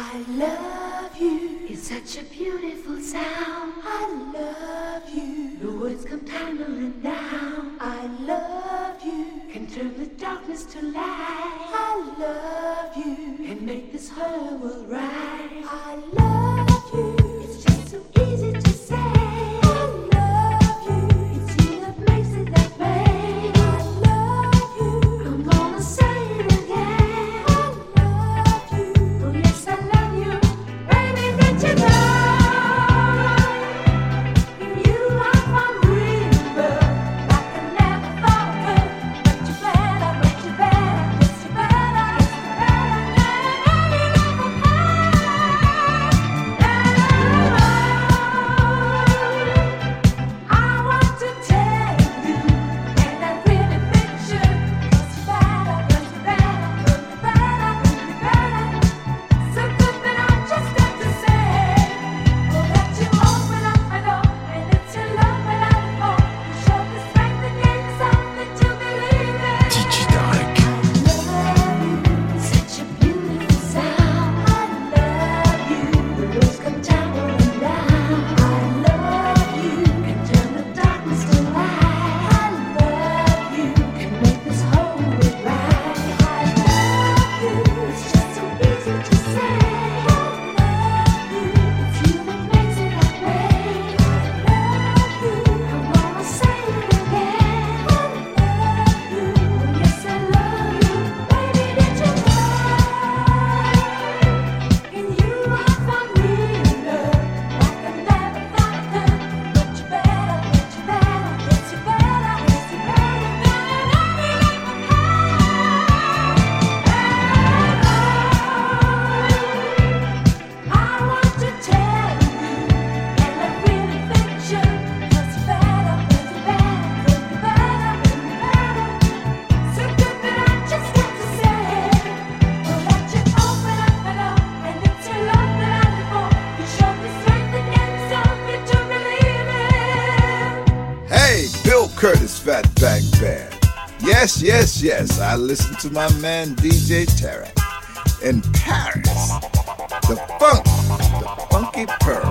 I love you. It's such a beautiful sound. I love you. The words come tumbling down. I love you. Can turn the darkness to light. I love you. Can make this whole world right. I love I listen to my man DJ Tarek in Paris. The funk, the funky purr.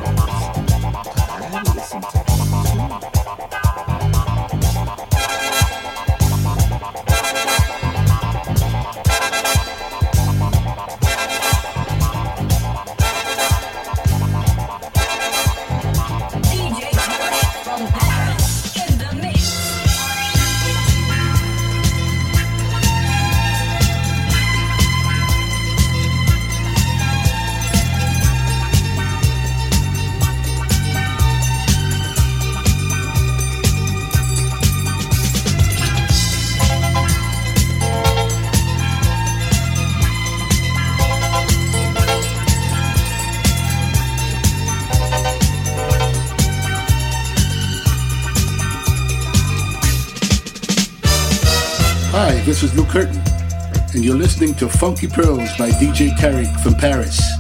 to Funky Pearls by DJ Tarek from Paris.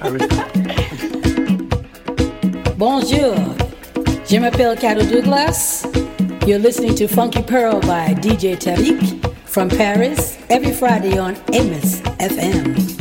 Ah Bonjour, je m'appelle Carol Douglas. You're listening to Funky Pearl by DJ Tarek from Paris every Friday on Amos FM.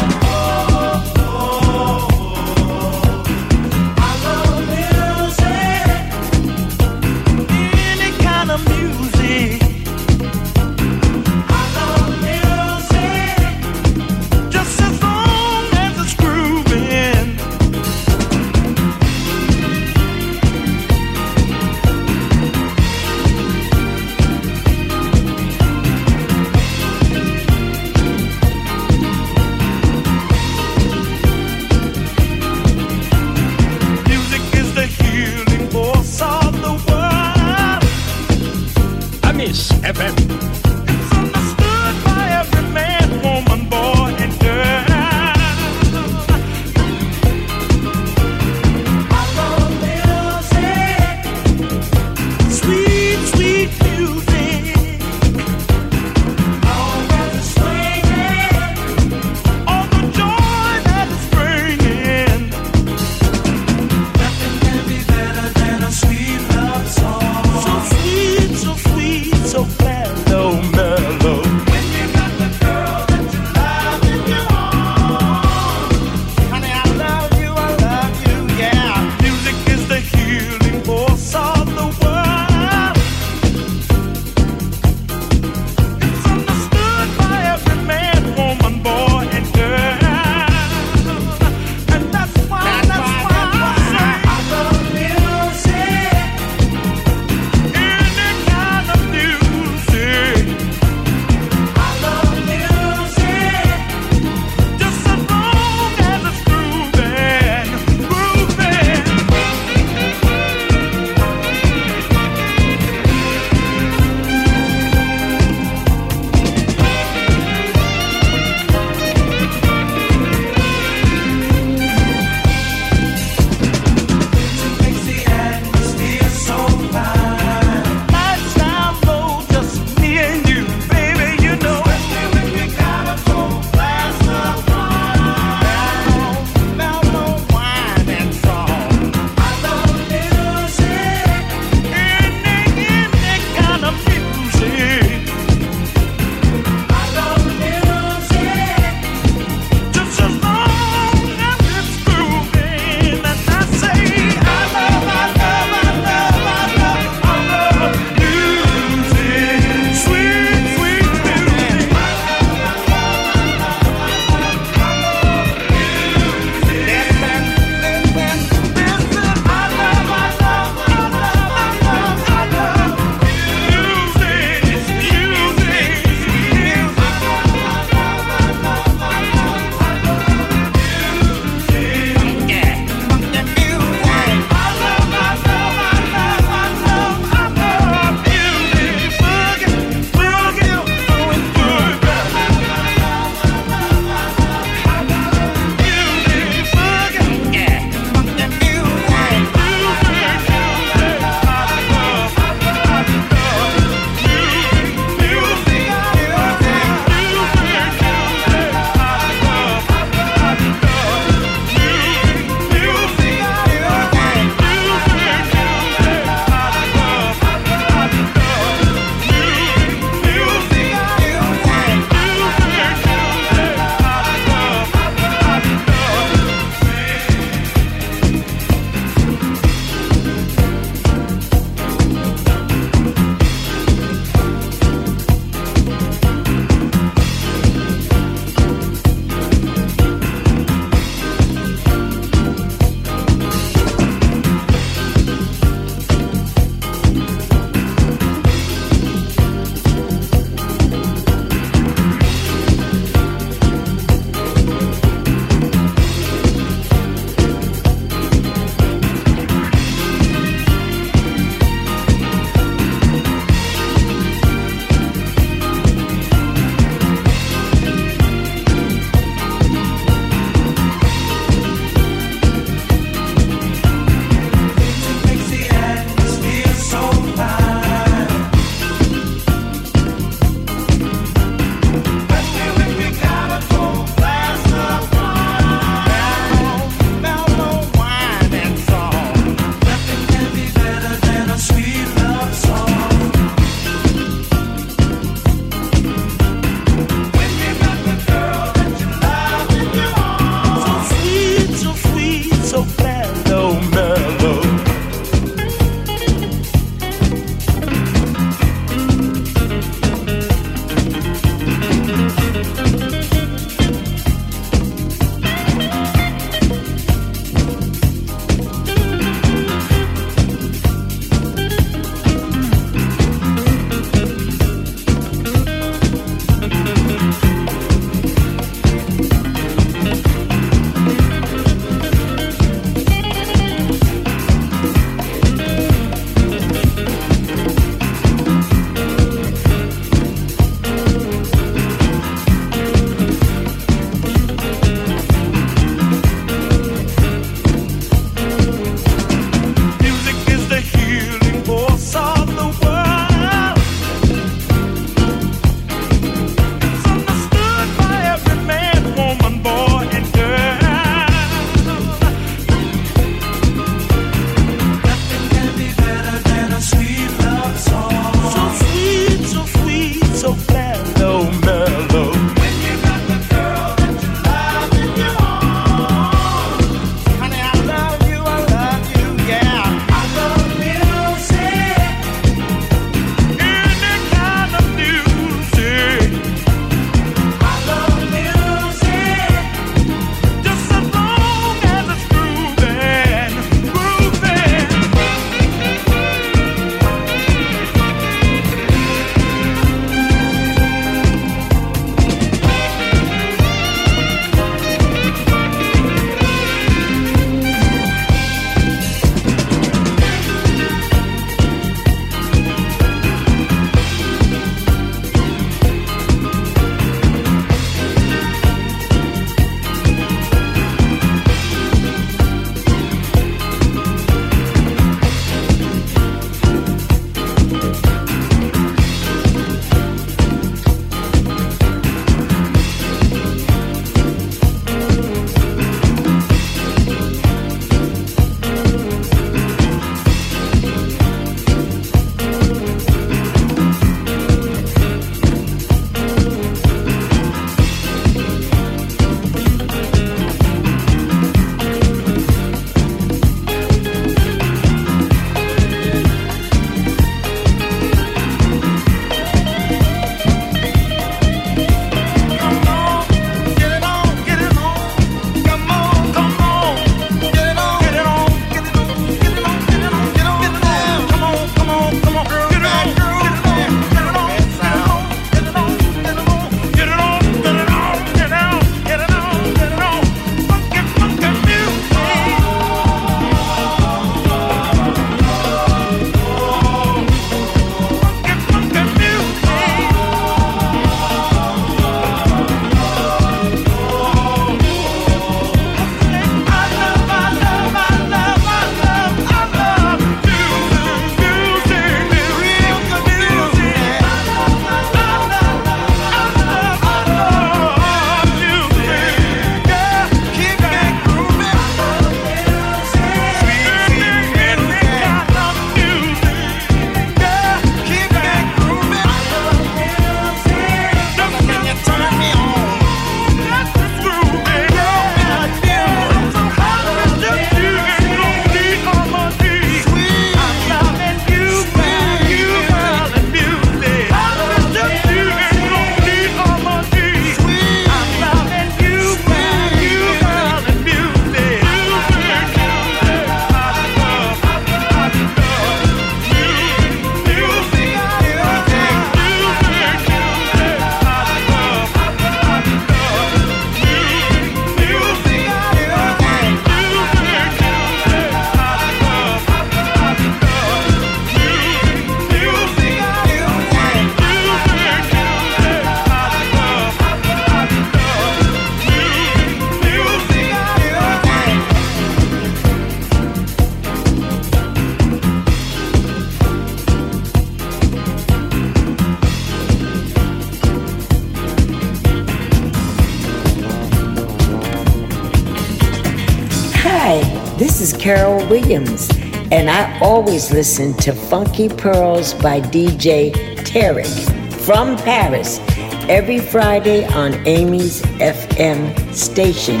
Williams, and I always listen to Funky Pearls by DJ Tarek from Paris every Friday on Amy's FM station.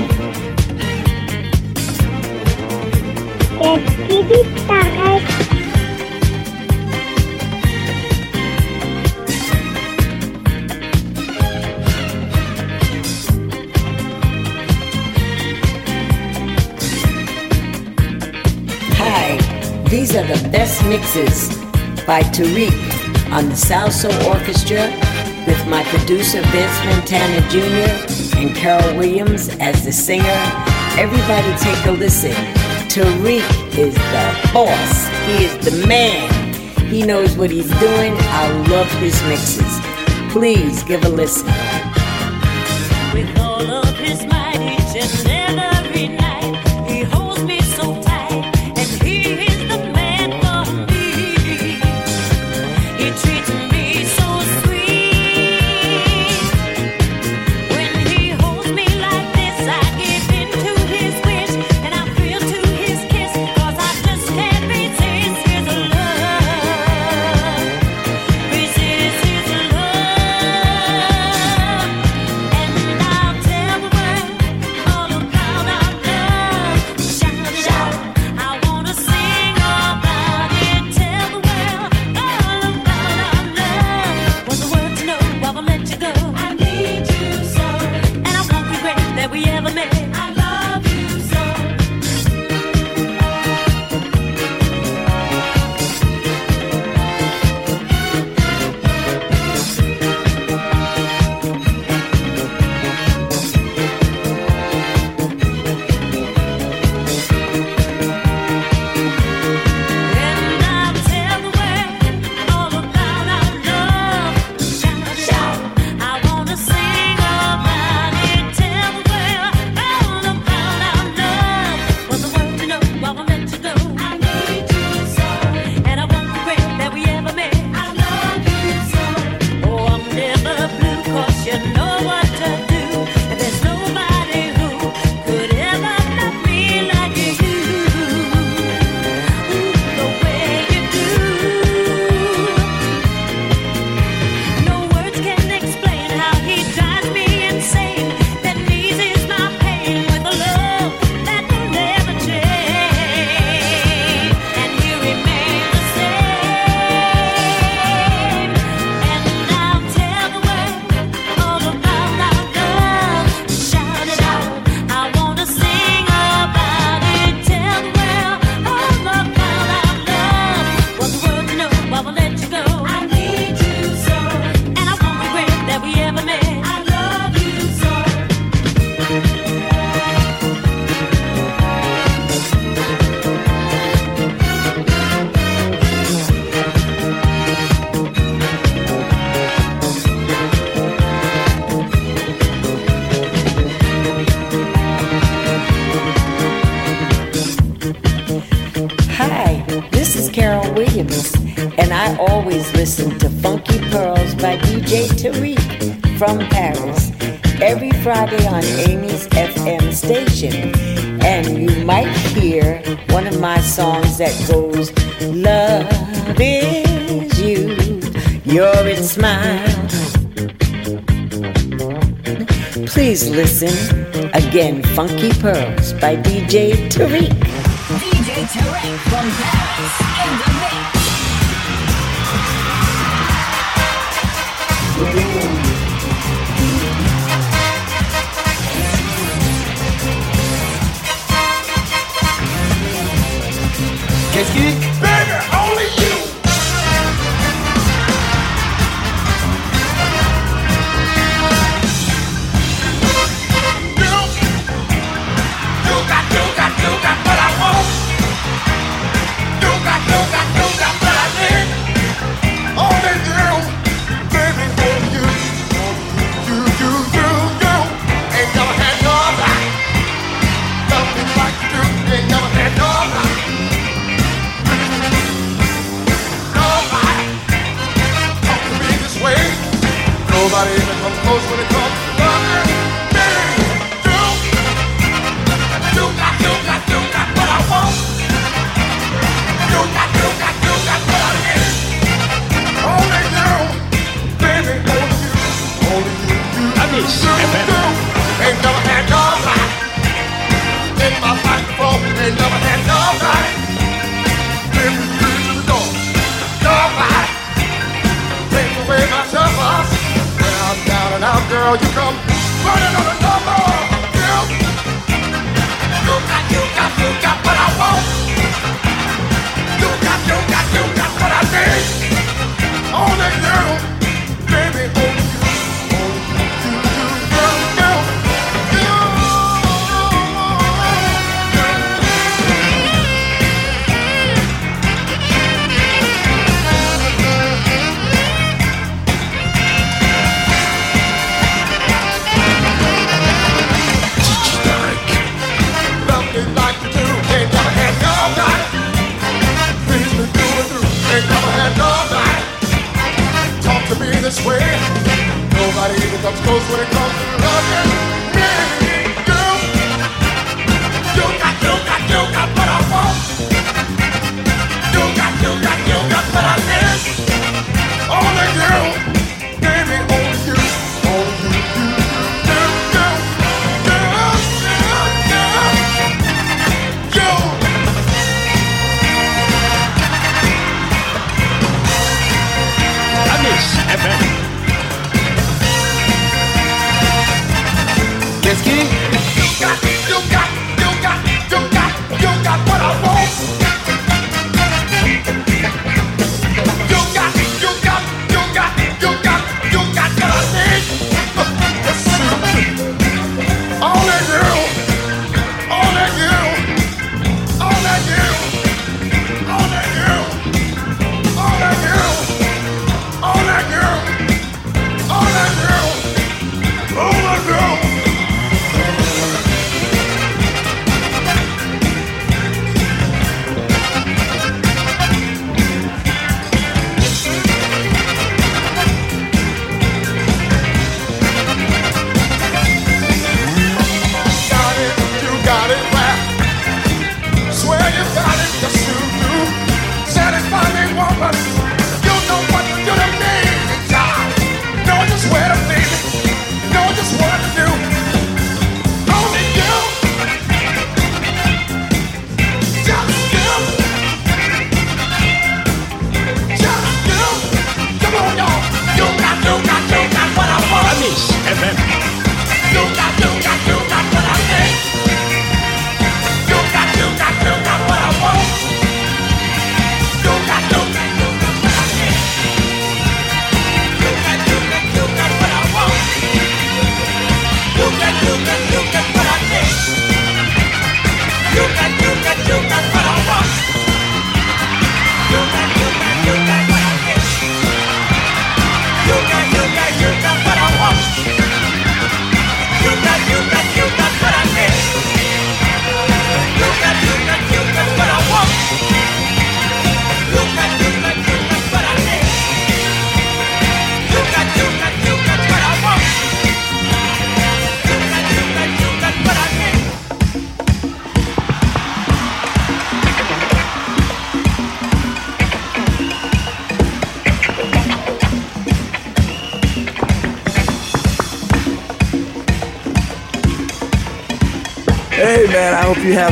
Est-ce Best Mixes by Tarek on the Salsoul Orchestra with my producer Vince Montana Jr. and Carol Williams as the singer. Everybody take a listen. Tarek is the boss. He is the man. He knows what he's doing. I love his mixes. Please give a listen. With all of his listen again Funky Pearls by DJ Tarek. DJ Tarek from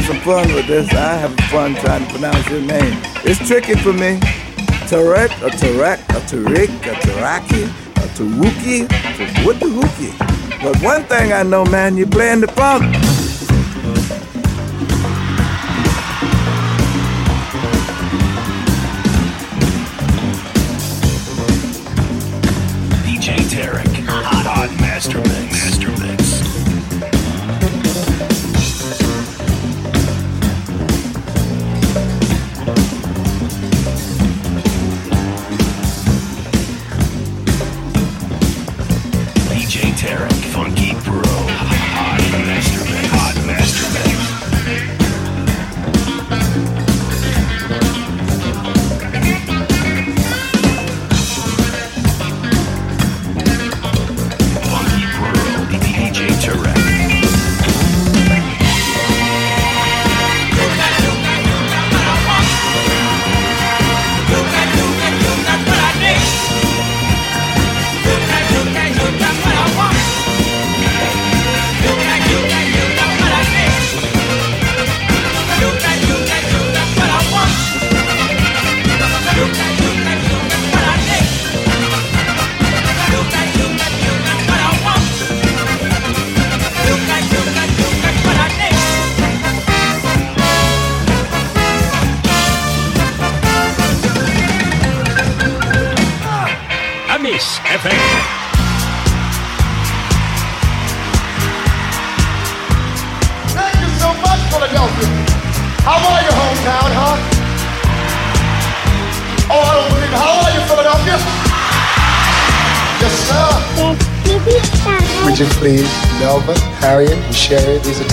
some fun with this. I have fun trying to pronounce your name. It's tricky for me. Tarek, a Tarek, a Tarik, a Taraki, a Taruki, a Woodaruki. But one thing I know, man, you're playing the funk.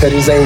Masters em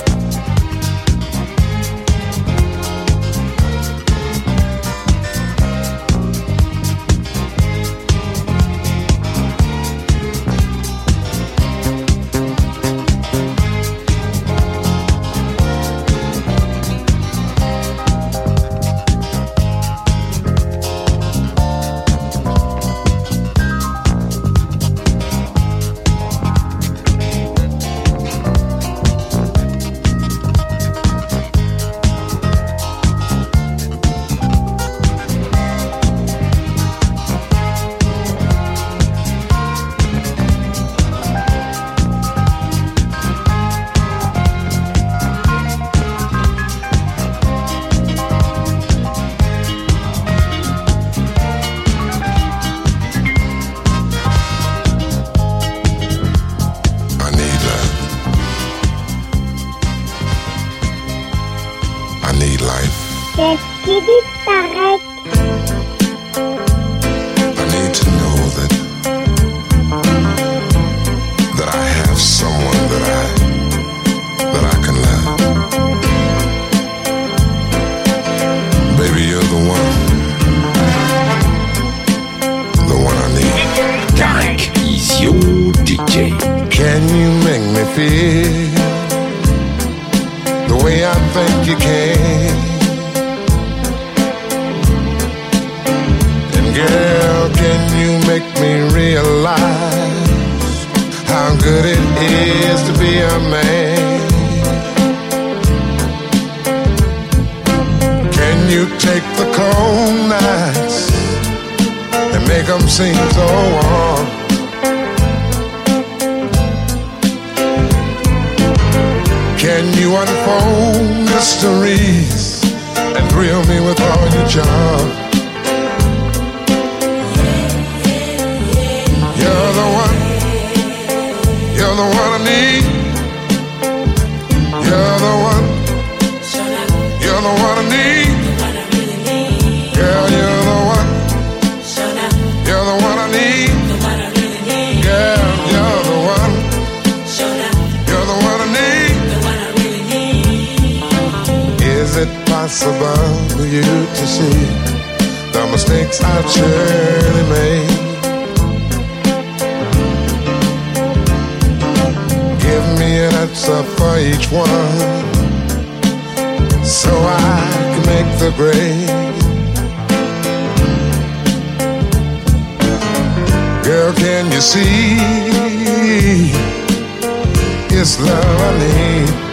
feel the way I think you can. And girl, can you make me realize how good it is to be a man? Can you take the cold nights and make them seem so warm? Unfold mysteries and thrill me with all your charm? It possible for you to see the mistakes I've surely made? Give me an answer for each one so I can make the grade. Girl, can you see it's love I need?